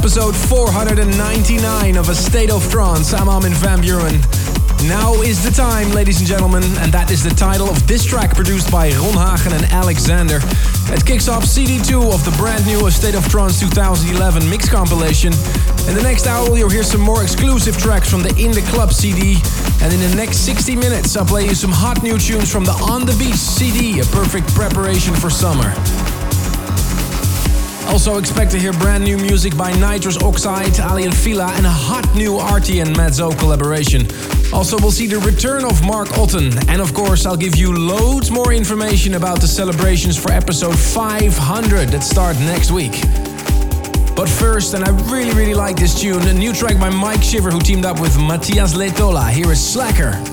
episode 499 of A State of Trance. I'm Armin van Buuren. Now is the time, ladies and gentlemen, and that is the title of this track produced by Ron Hagen and Alexander. It kicks off CD2 of the brand new A State of Trance 2011 mix compilation. In the next hour, you'll hear some more exclusive tracks from the In the Club CD. And in the next 60 minutes, I'll play you some hot new tunes from the On the Beach CD, a perfect preparation for summer. Also expect to hear brand new music by Nitrous Oxide, Aly & Fila and a hot new Arty and Matt Zo collaboration. Also we'll see the return of Mark Otten and of course I'll give you loads more information about the celebrations for episode 500 that start next week. But first, and I really really like this tune, a new track by Mike Shiver who teamed up with Matias Lehtola. Here is Slacker.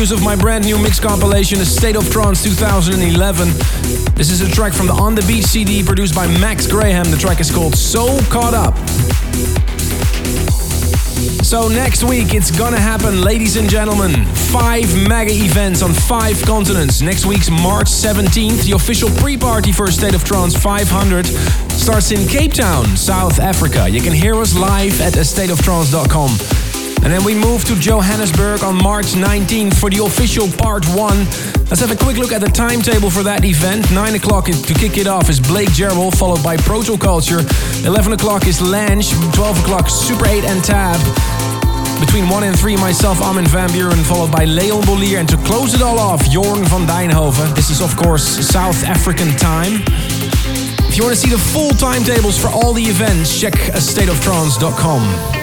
Previews of my brand new mix compilation, A State of Trance 2011. This is a track from the On The Beach CD produced by Max Graham. The track is called So Caught Up. So next week it's gonna happen, ladies and gentlemen. Five mega events on five continents. Next week's March 17th, the official pre-party for State of Trance 500 starts in Cape Town, South Africa. You can hear us live at astateoftrance.com. And then we move to Johannesburg on March 19th for the official part one. Let's have a quick look at the timetable for that event. 9 o'clock to kick it off is Blake Jarrell, followed by Protoculture. 11 o'clock is Lange. 12 o'clock, Super 8 and Tab. Between 1 and 3, myself, Armin van Buuren, followed by Leon Bolier. And to close it all off, Jorn van Deynhoven. This is, of course, South African time. If you want to see the full timetables for all the events, check stateoftrance.com.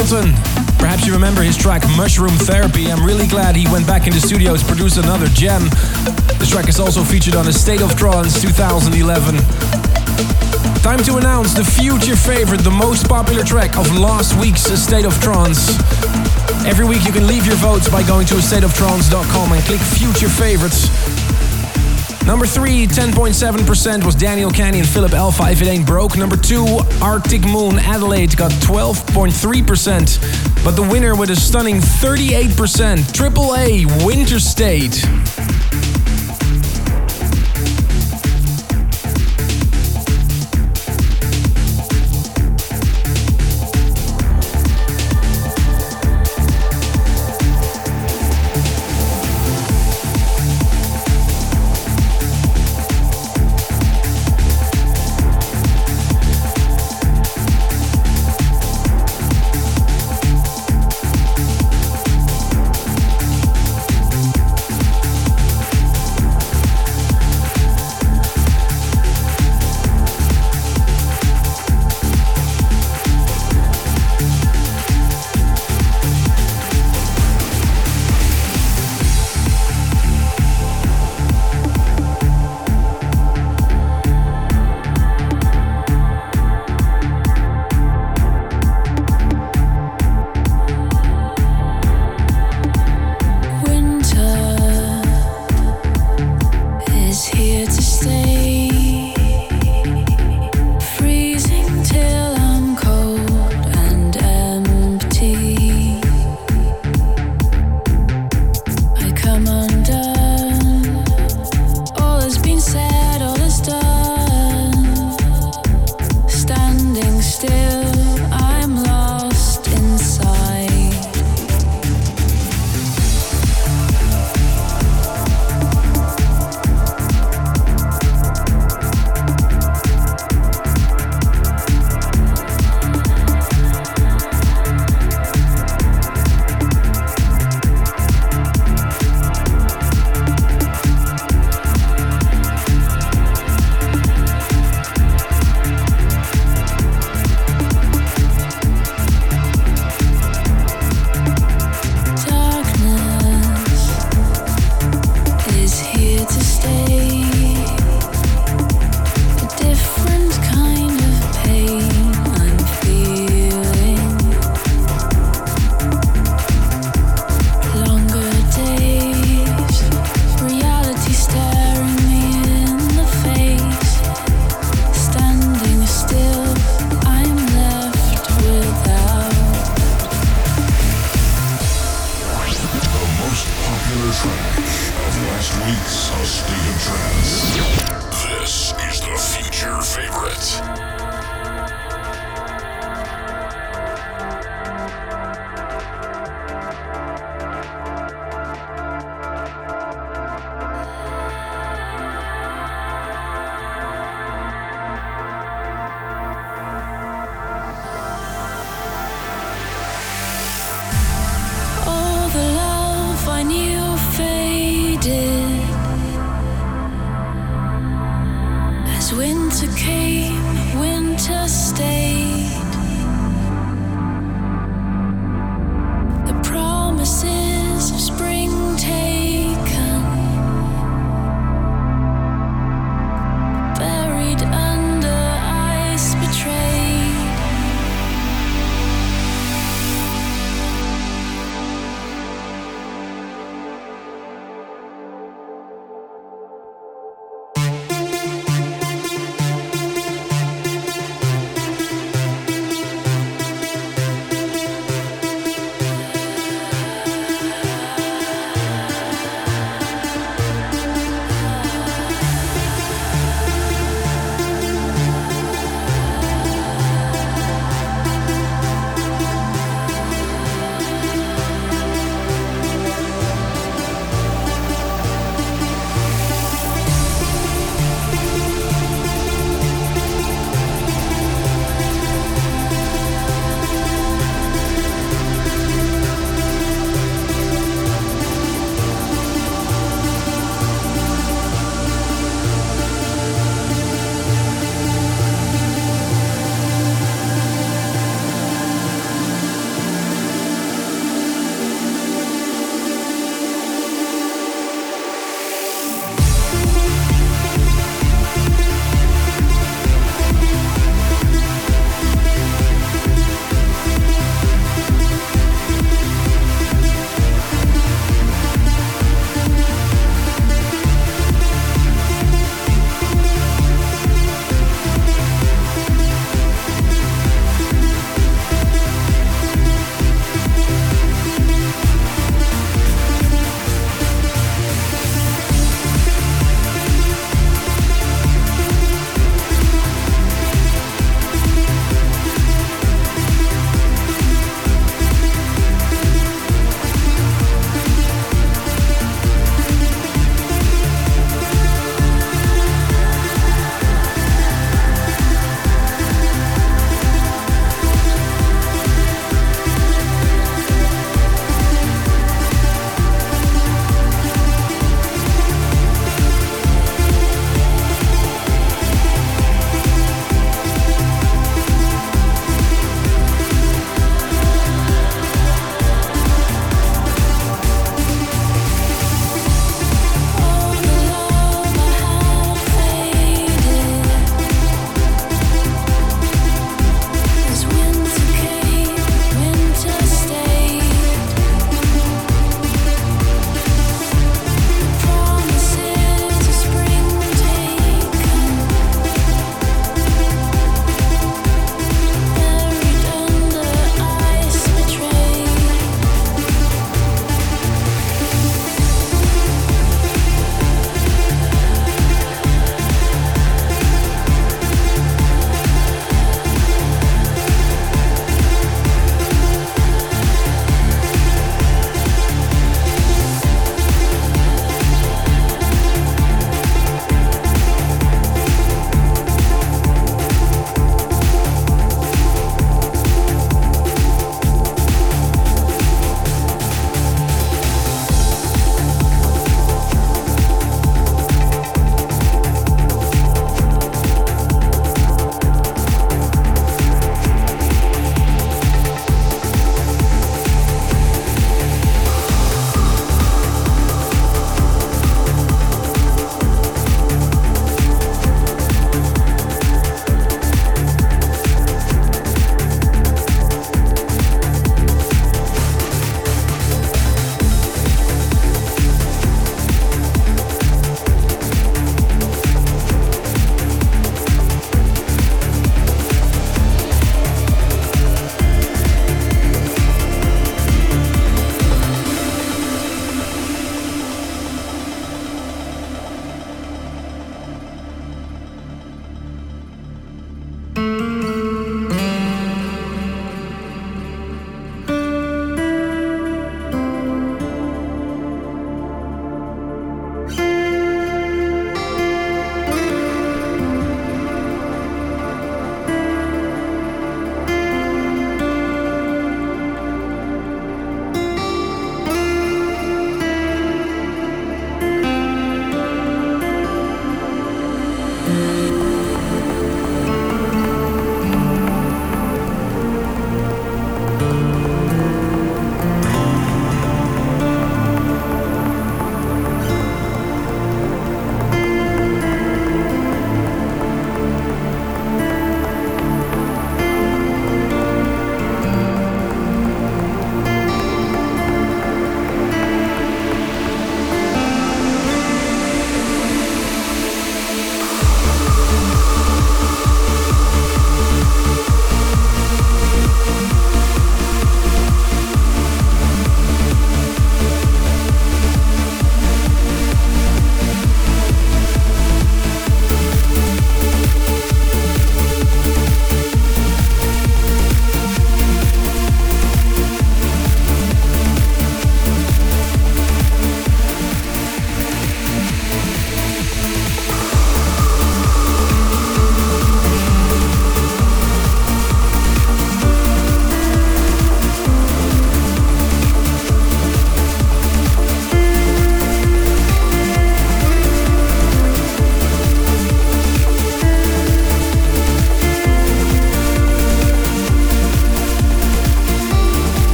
of Perhaps you remember his track Mushroom Therapy. I'm really glad he went back in the studio to produce another gem. This track is also featured on a State of Trance 2011. Time to announce the future favorite, the most popular track of last week's State of Trance. Every week you can leave your votes by going to stateoftrance.com and click future favorites. Number three, 10.7% was Daniel Kandi and Phillip Alder, If It Ain't Broke. Number two, Arctic Moon Adelaide got 12.3%. But the winner with a stunning 38%, Triple A Winter Stayed.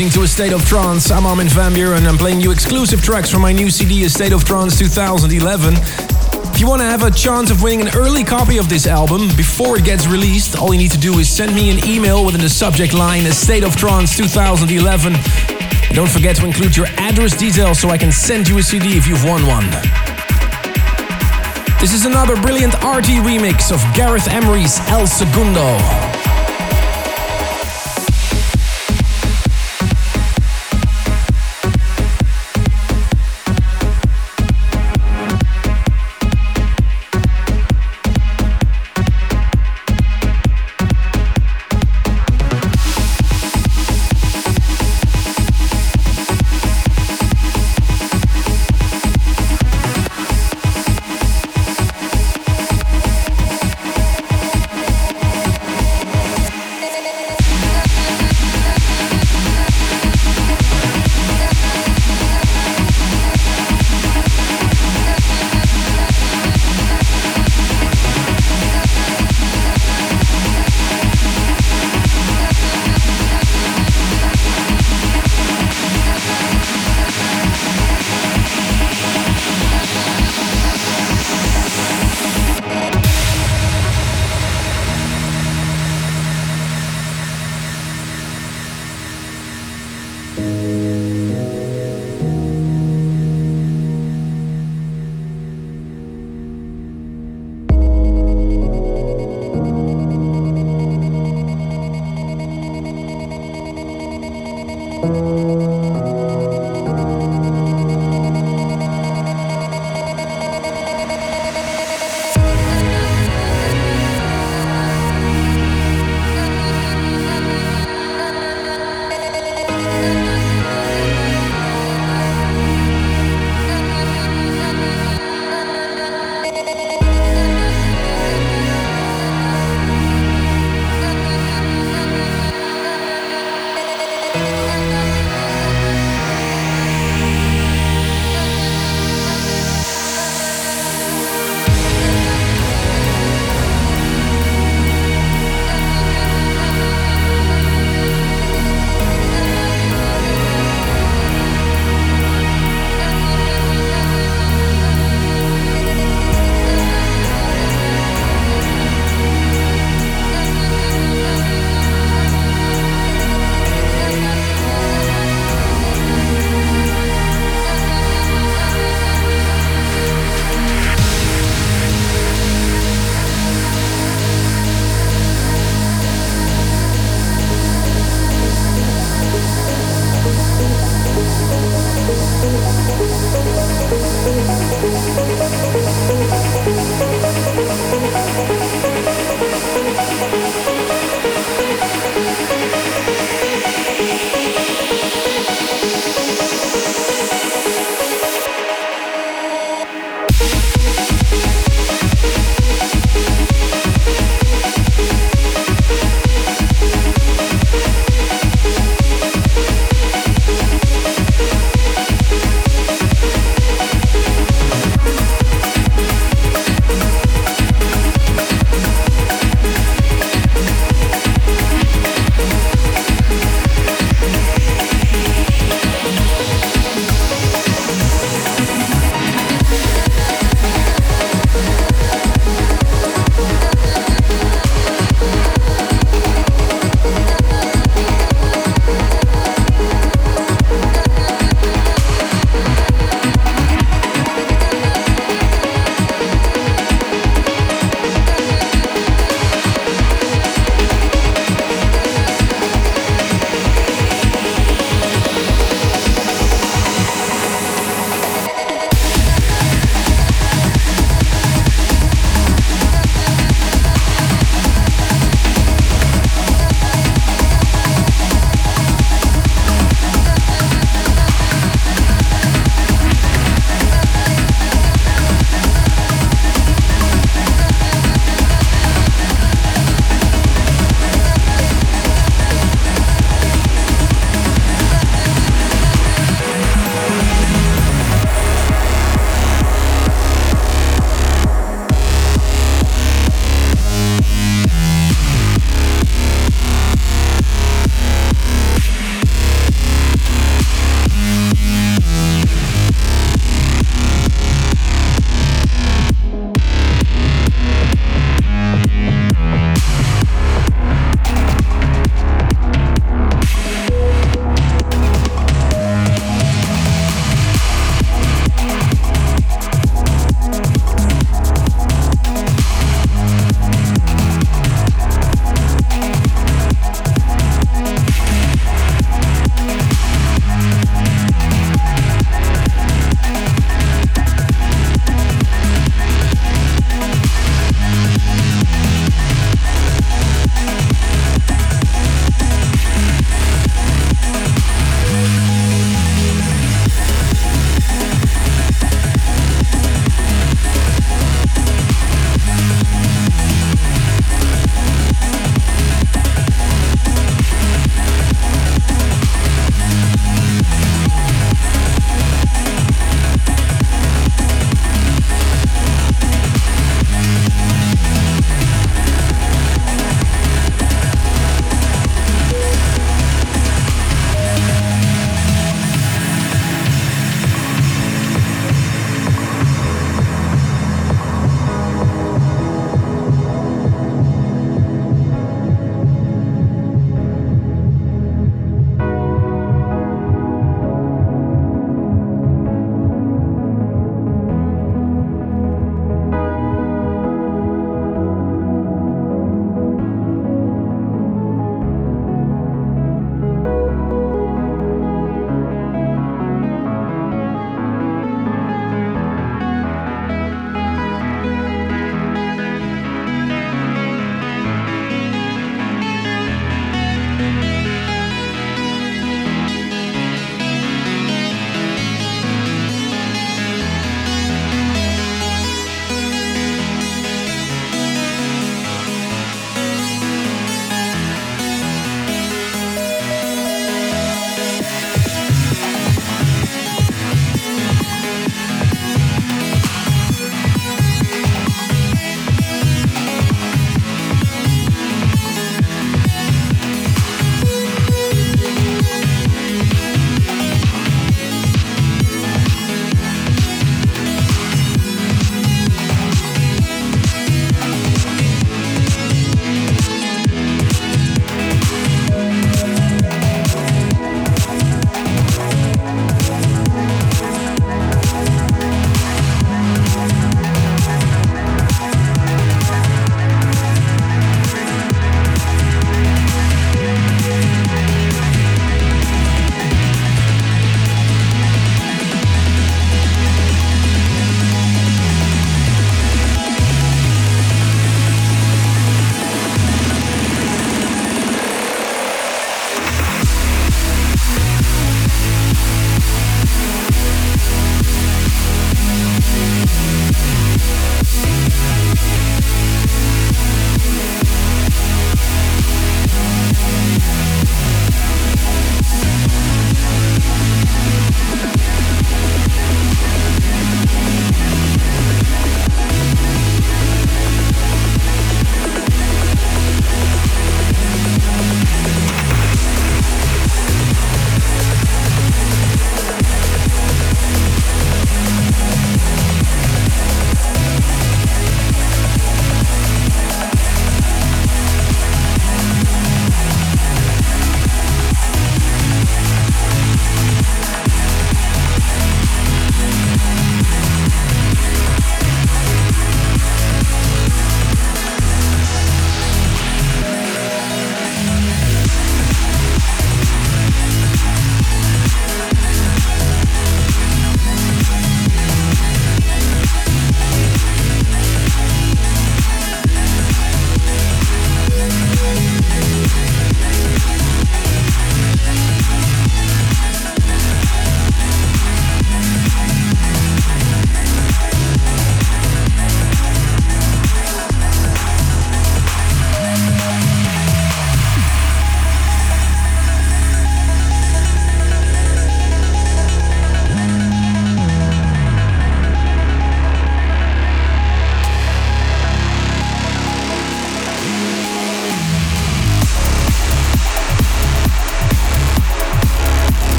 Listening to A State of Trance. I'm Armin van Buuren and I'm playing you exclusive tracks from my new CD, A State of Trance 2011. If you want to have a chance of winning an early copy of this album before it gets released, all you need to do is send me an email within the subject line, A State of Trance 2011. And don't forget to include your address details so I can send you a CD if you've won one. This is another brilliant Arty remix of Gareth Emery's El Segundo.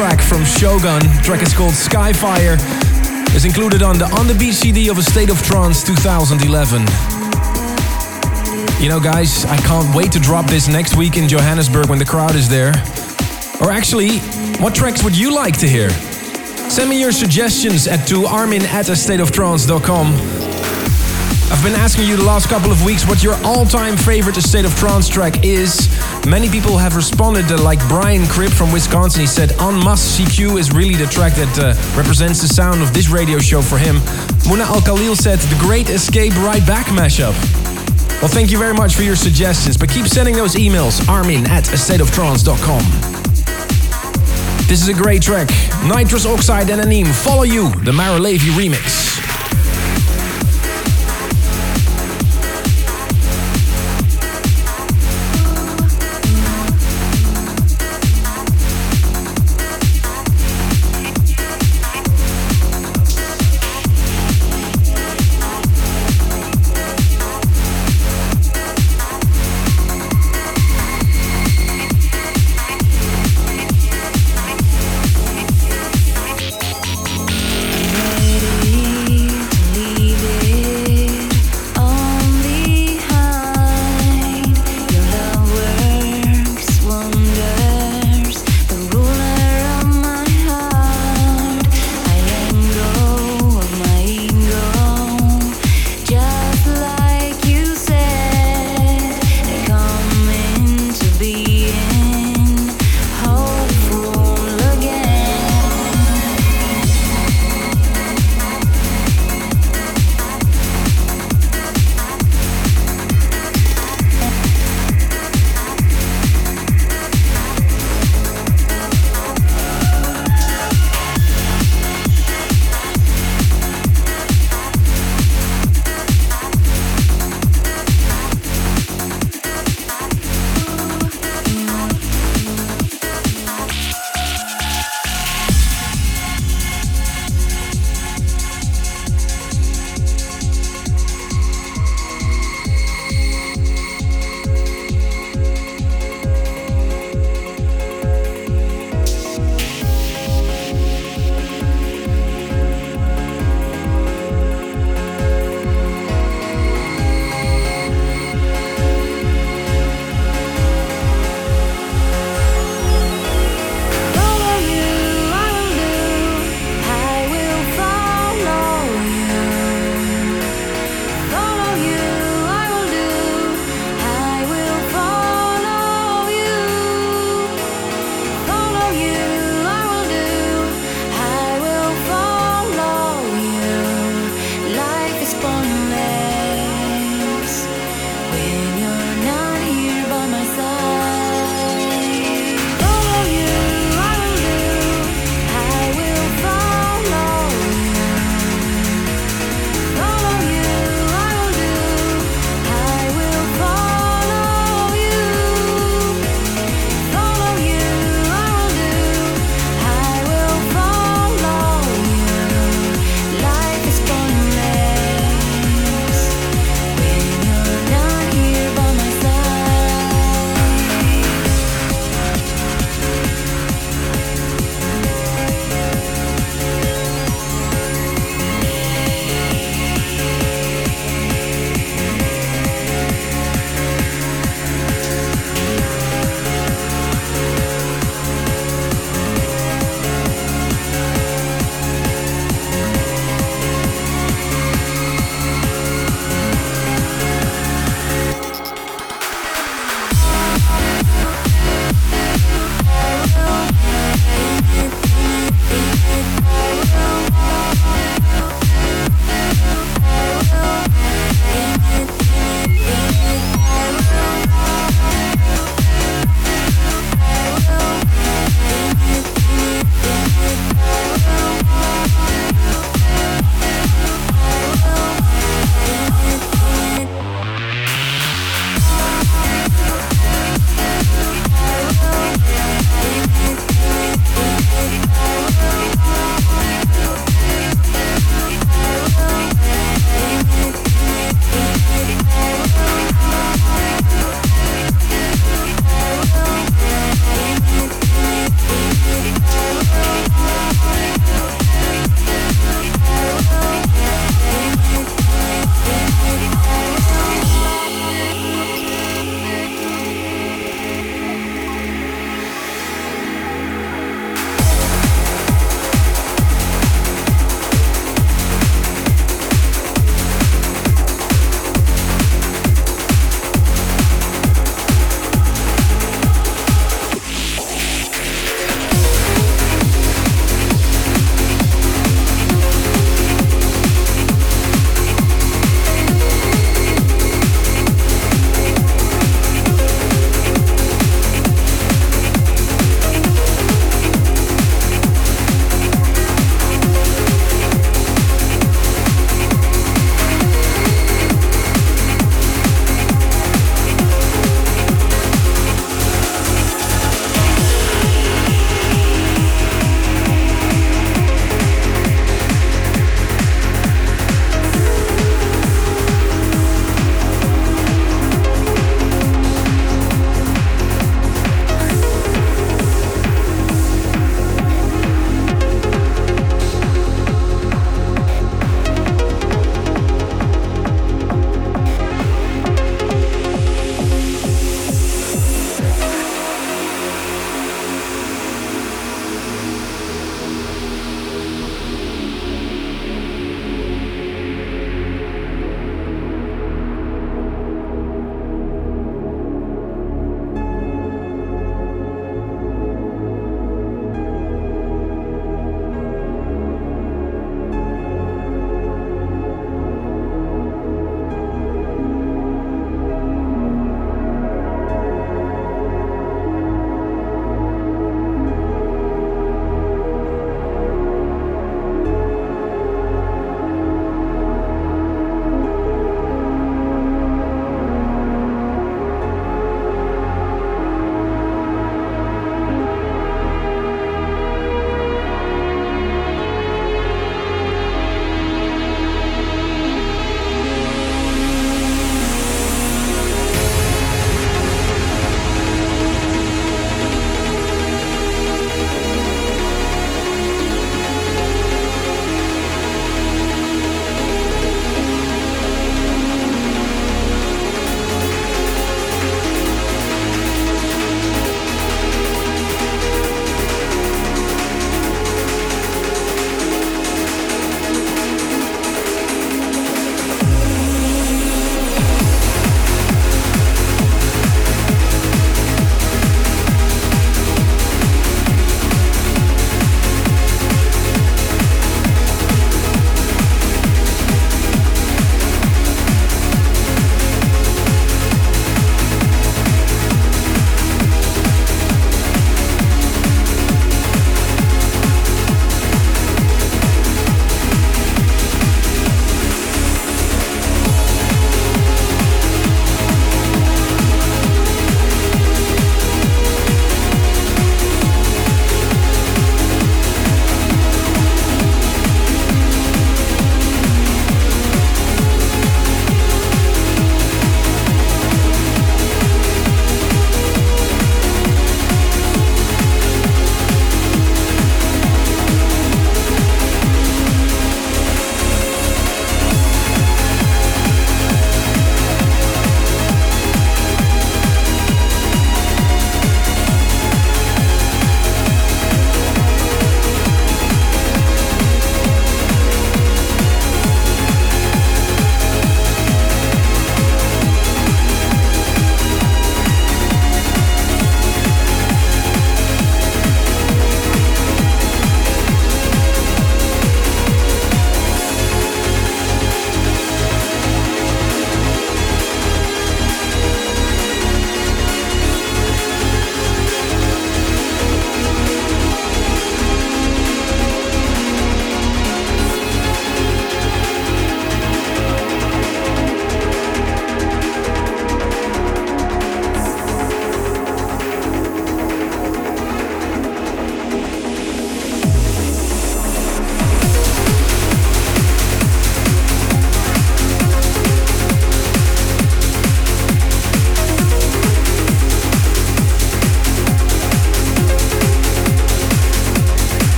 Track from Shogun. The track is called Skyfire. Is included on the On the Beach CD of A State of Trance 2011. You know, guys, I can't wait to drop this next week in Johannesburg when the crowd is there. Or actually, what tracks would you like to hear? Send me your suggestions at to armin at astateoftrance.com. I've been asking you the last couple of weeks what your all-time favorite State of Trance track is. Many people have responded, uh, like Brian Cribb from Wisconsin. He said, En Masse CQ is really the track that uh, represents the sound of this radio show for him. Muna Al Khalil said, The Great Escape Right Back mashup. Well, thank you very much for your suggestions, but keep sending those emails, armin at astateoftrance.com. This is a great track. Nitrous Oxide and Anim, Follow You, the Mara Levy remix.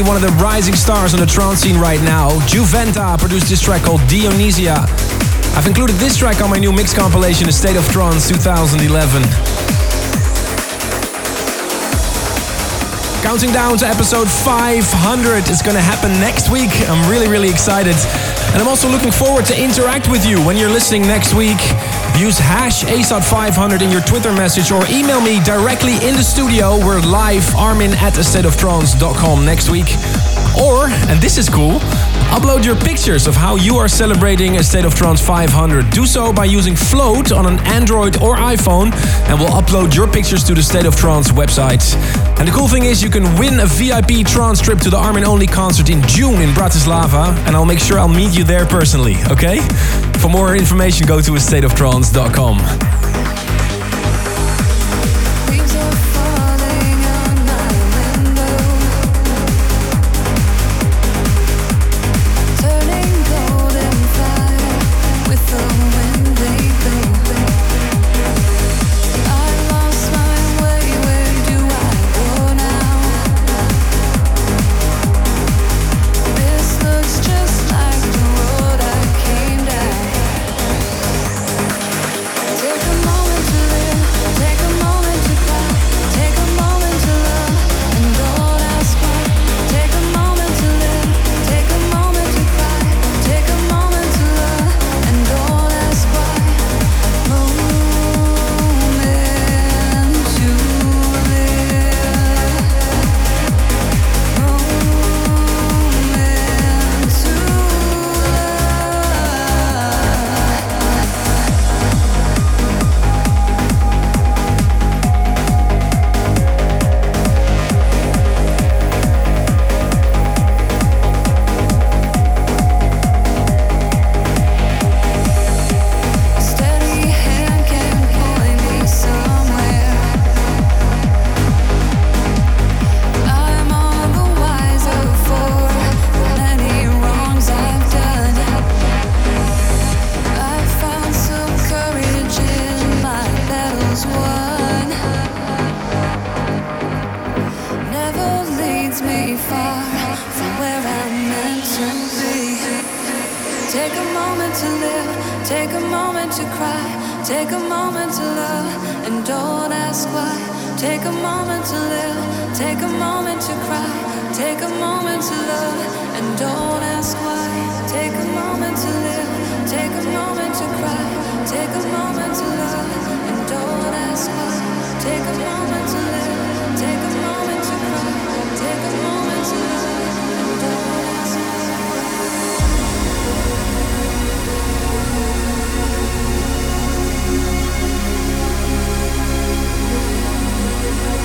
One of the rising stars on the trance scene right now. Juventa produced this track called Dionysia. I've included this track on my new mix compilation, A State of Trance 2011. Counting down to episode 500 is going to happen next week. I'm really, really excited. And I'm also looking forward to interact with you when you're listening next week. Use hash ASOT500 in your Twitter message or email me directly in the studio. We're live, armin at astateoftrance.com next week. Or, and this is cool, upload your pictures of how you are celebrating a State of Trance 500. Do so by using Float on an Android or iPhone, and we'll upload your pictures to the State of Trance website. And the cool thing is, you can win a VIP trance trip to the Armin Only concert in June in Bratislava, and I'll make sure I'll meet you there personally, okay? For more information, go to astateoftrance.com. moment to love and don't ask why. Take a moment to live, take a moment to cry. Take a moment to love and don't ask why. Take a moment to live, take a moment to cry. Take a moment to love and don't ask why. Take a moment to live, take a moment to cry. Take a moment to love and don't ask why.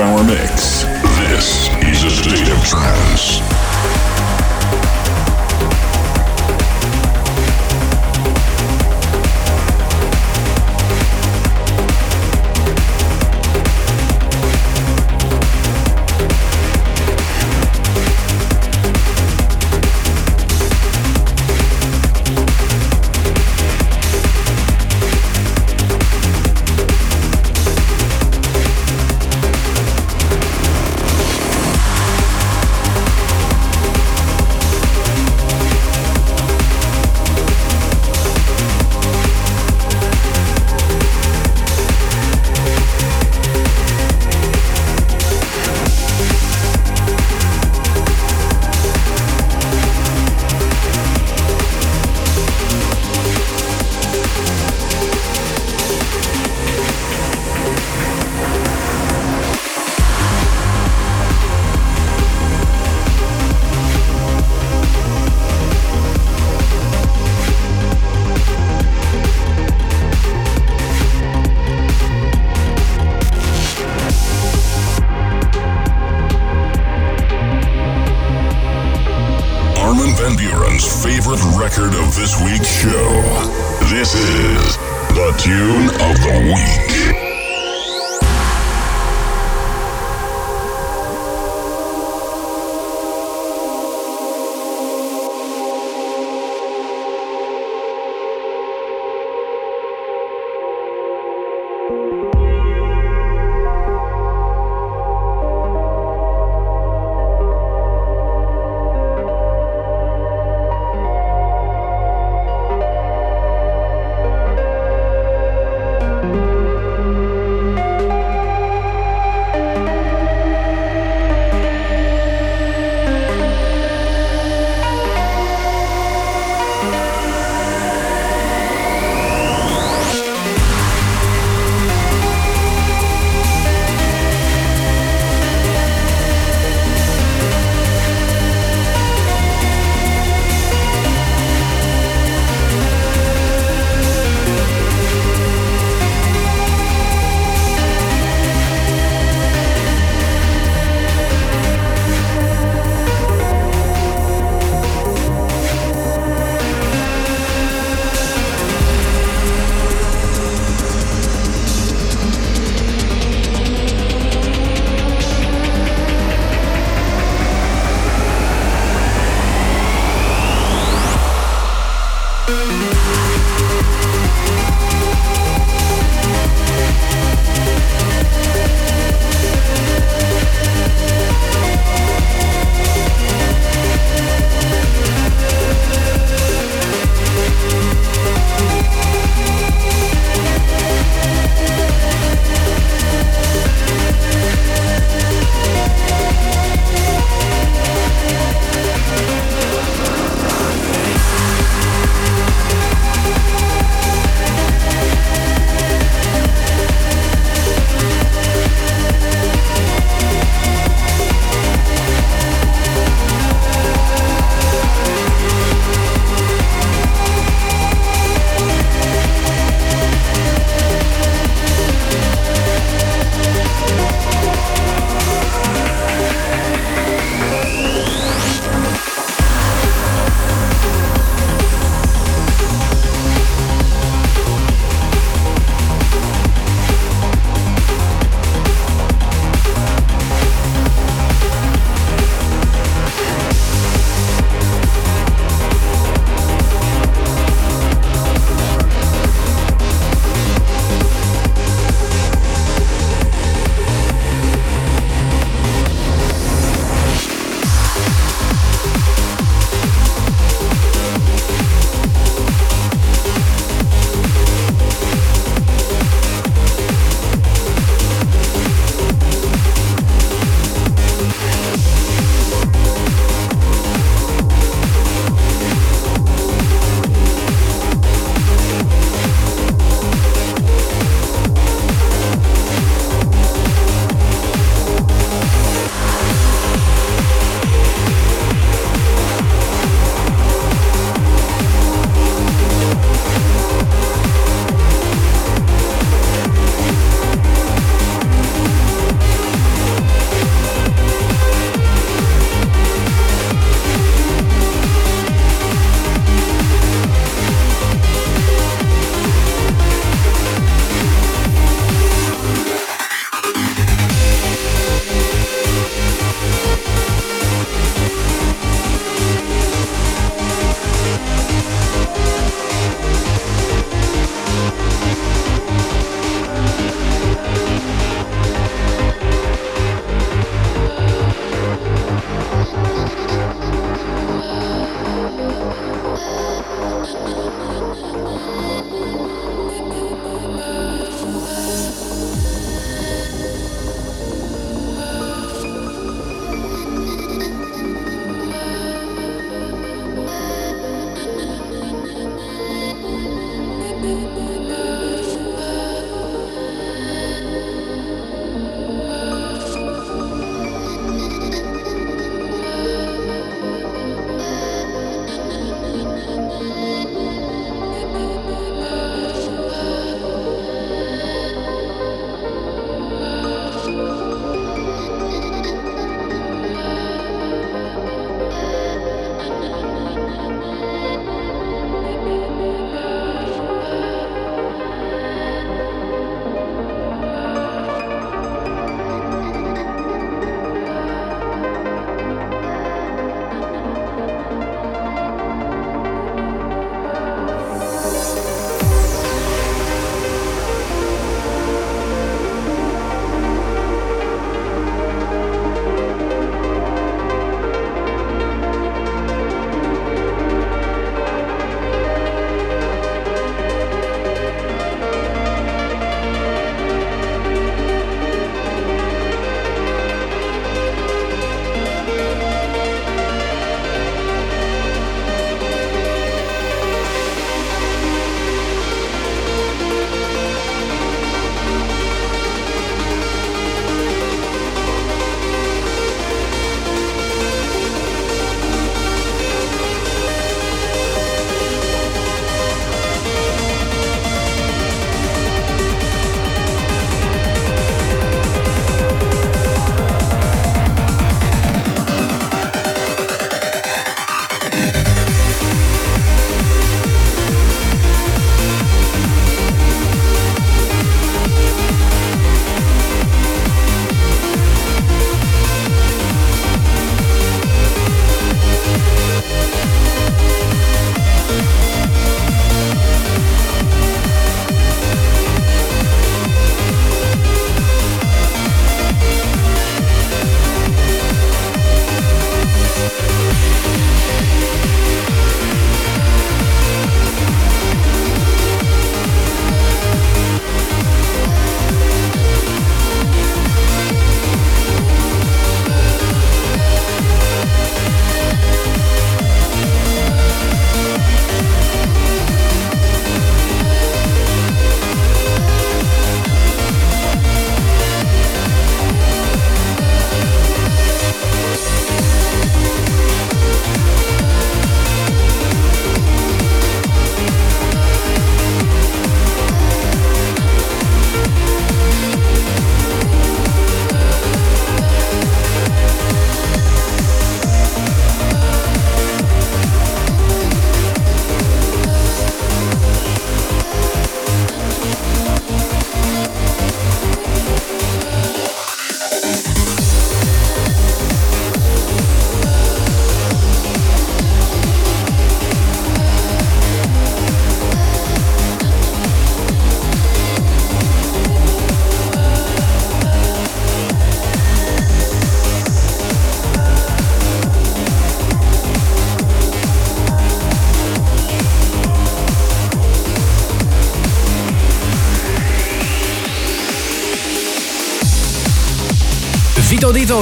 Hour mix.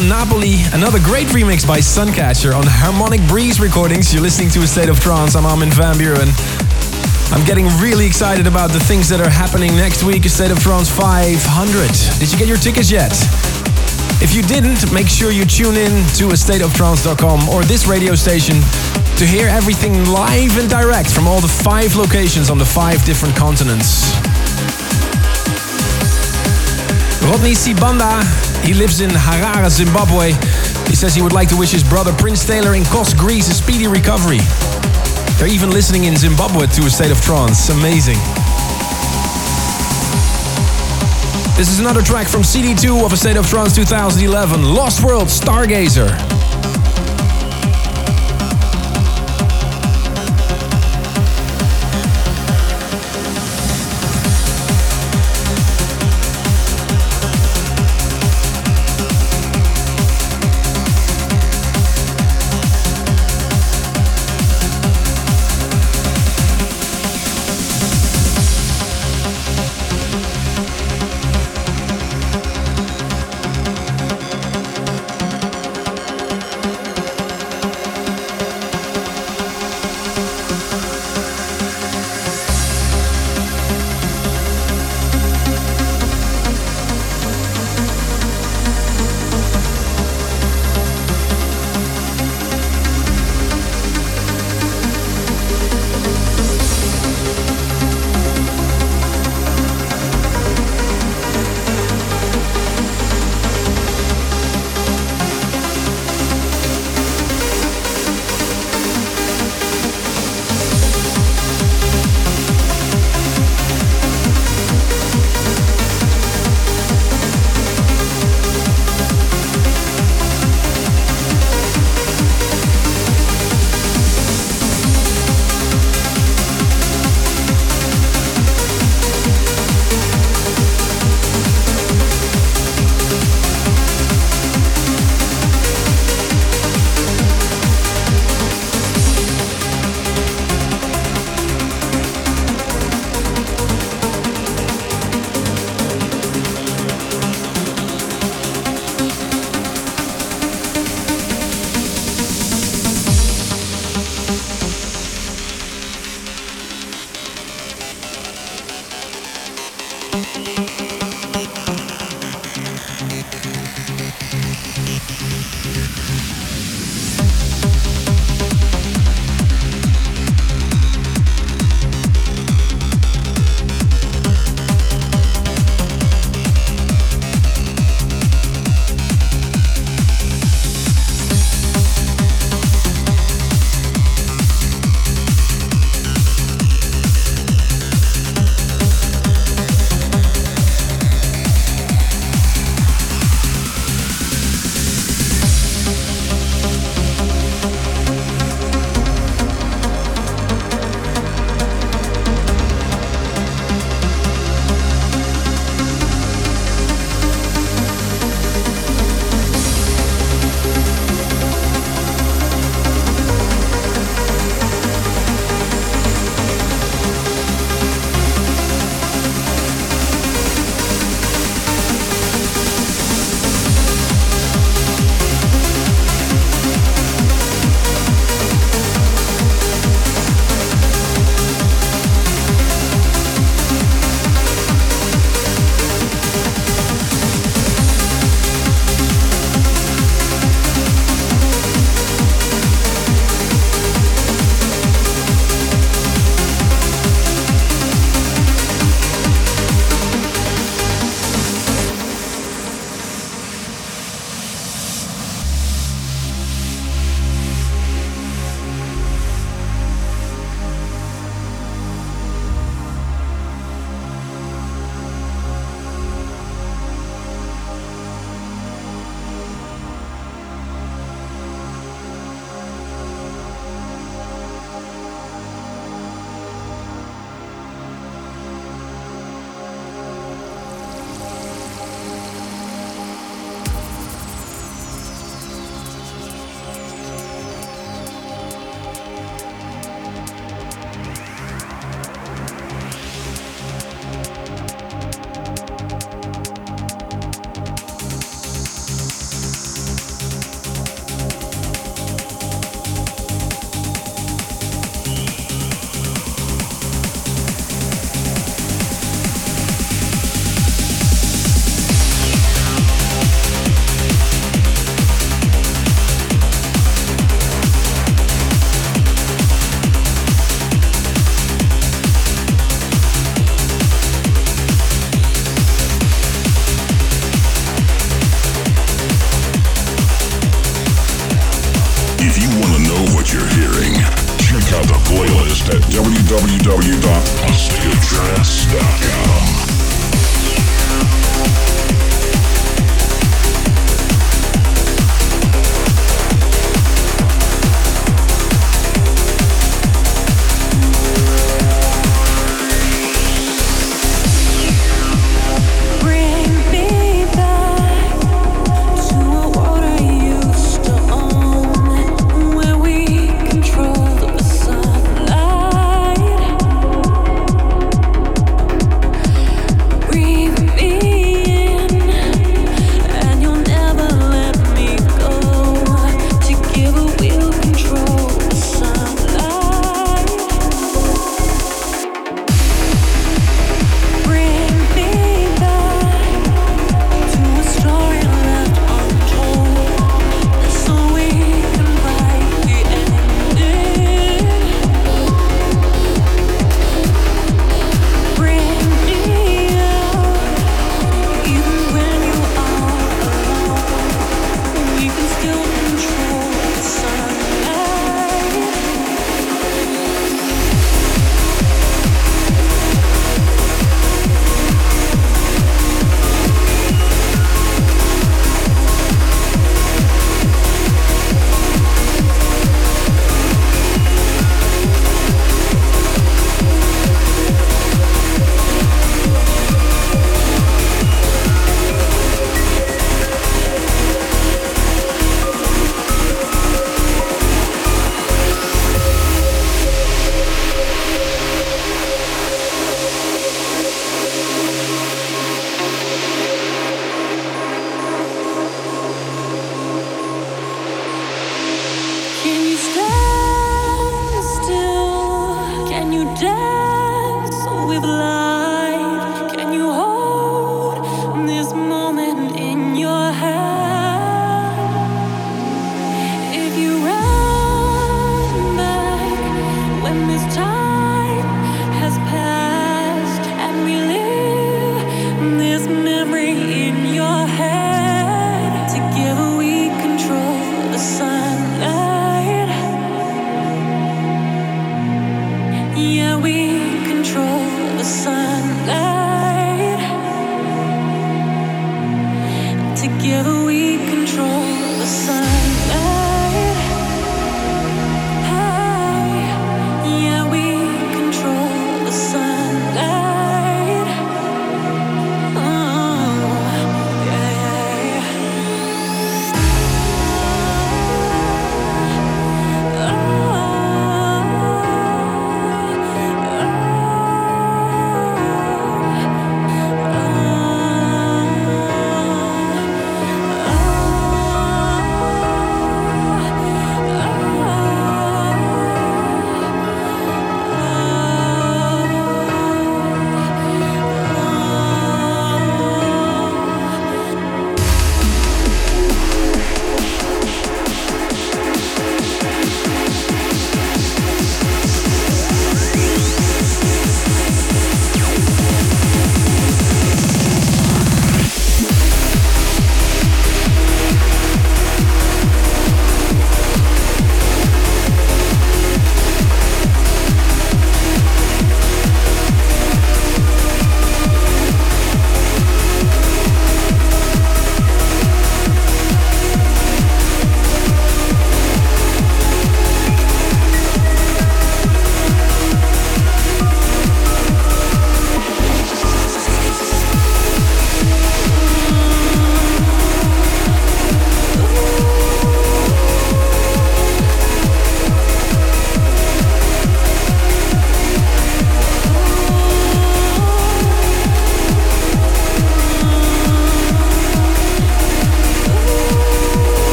Napoli, another great remix by Suncatcher on Harmonic Breeze recordings. You're listening to A State of Trance. I'm Armin van Buuren. I'm getting really excited about the things that are happening next week, A State of Trance 500. Did you get your tickets yet? If you didn't, make sure you tune in to astateoftrance.com or this radio station to hear everything live and direct from all the five locations on the five different continents. Rodney Sibanda, he lives in Harare, Zimbabwe. He says he would like to wish his brother Prince Taylor in Kos, Greece a speedy recovery. They're even listening in Zimbabwe to a state of trance. Amazing. This is another track from CD2 of A State of Trance 2011, Lost World Stargazer.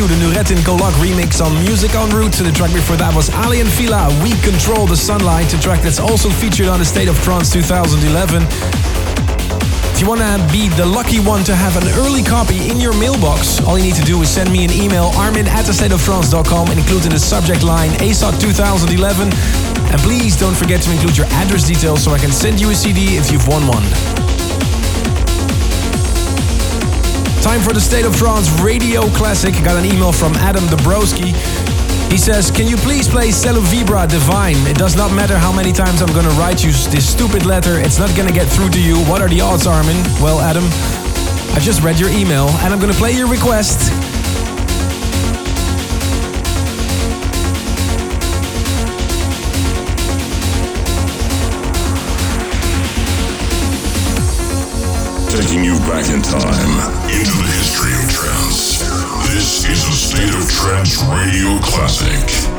You the Nurettin Kolak remix on Music en Route. To the track before that was Aly and Fila, We Control the Sunlight, the track that's also featured on the State of Trance 2011. If you want to be the lucky one to have an early copy in your mailbox, all you need to do is send me an email, armin at thestateoftrance.com, and include in the subject line ASOT 2011. And please don't forget to include your address details so I can send you a CD if you've won one. Time for the State of Trance Radio Classic. Got an email from Adam Dabrowski. He says, Can you please play Cello Vibra Divine? It does not matter how many times I'm gonna write you this stupid letter, it's not gonna get through to you. What are the odds, Armin? Well, Adam, I've just read your email and I'm gonna play your request. Taking you back in time into the history of trance. This is a State of Trance Radio Classic.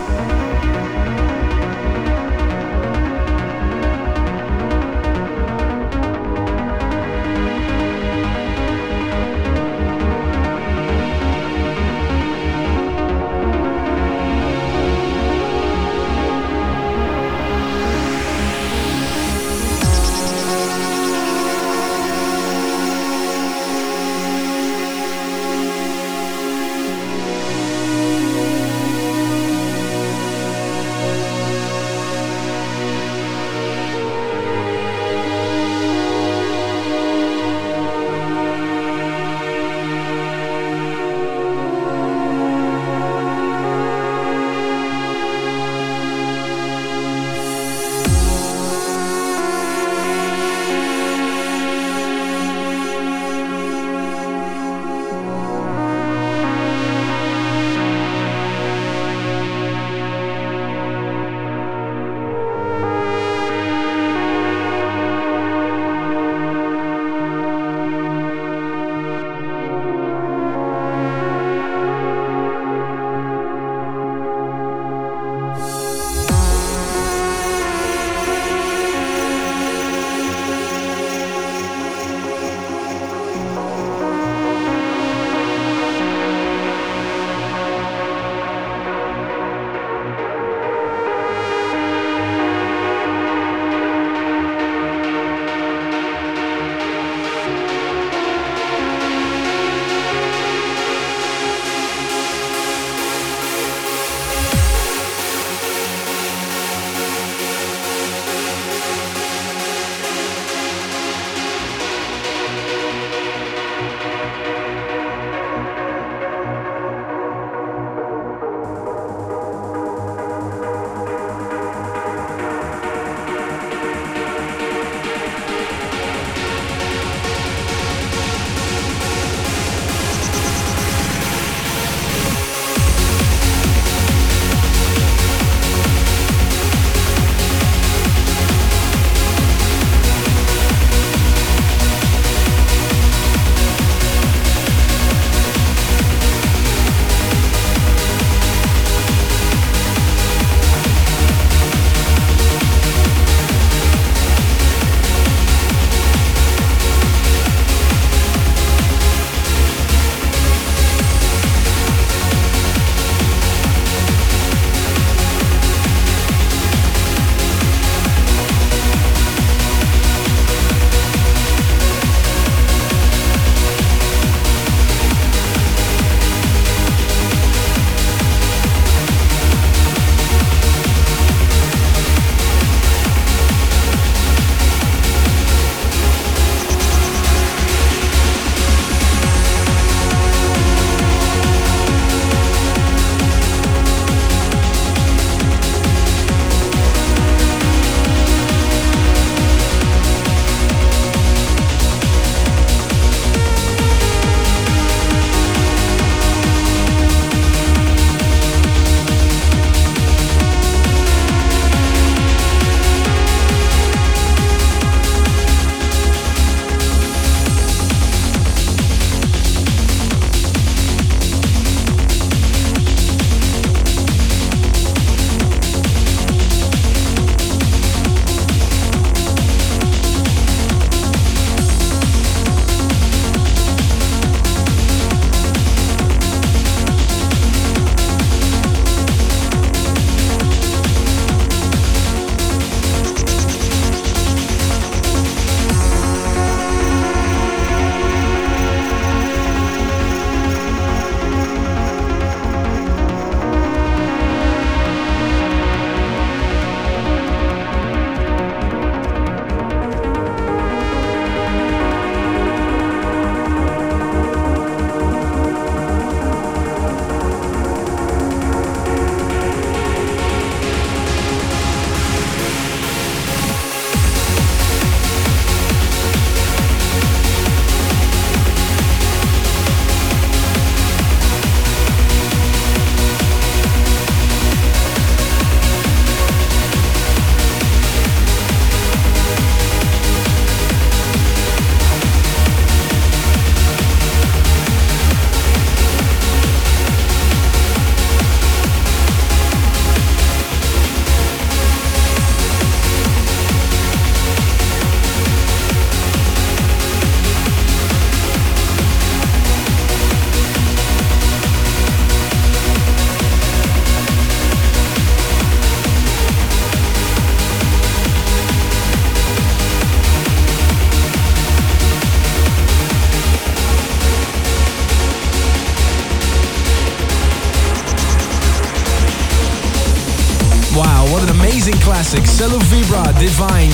Divine.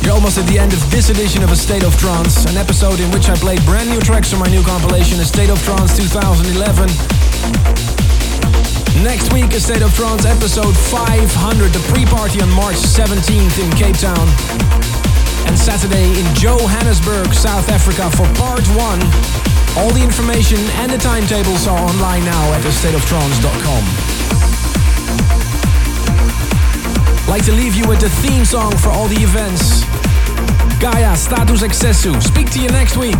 You're almost at the end of this edition of A State of Trance, an episode in which I played brand new tracks from my new compilation, A State of Trance 2011. Next week, A State of Trance episode 500, the pre-party on March 17th in Cape Town. And Saturday in Johannesburg, South Africa for part one. All the information and the timetables are online now at astateoftrance.com. Like to leave you with the theme song for all the events. Gaia Status Excessu. Speak to you next week.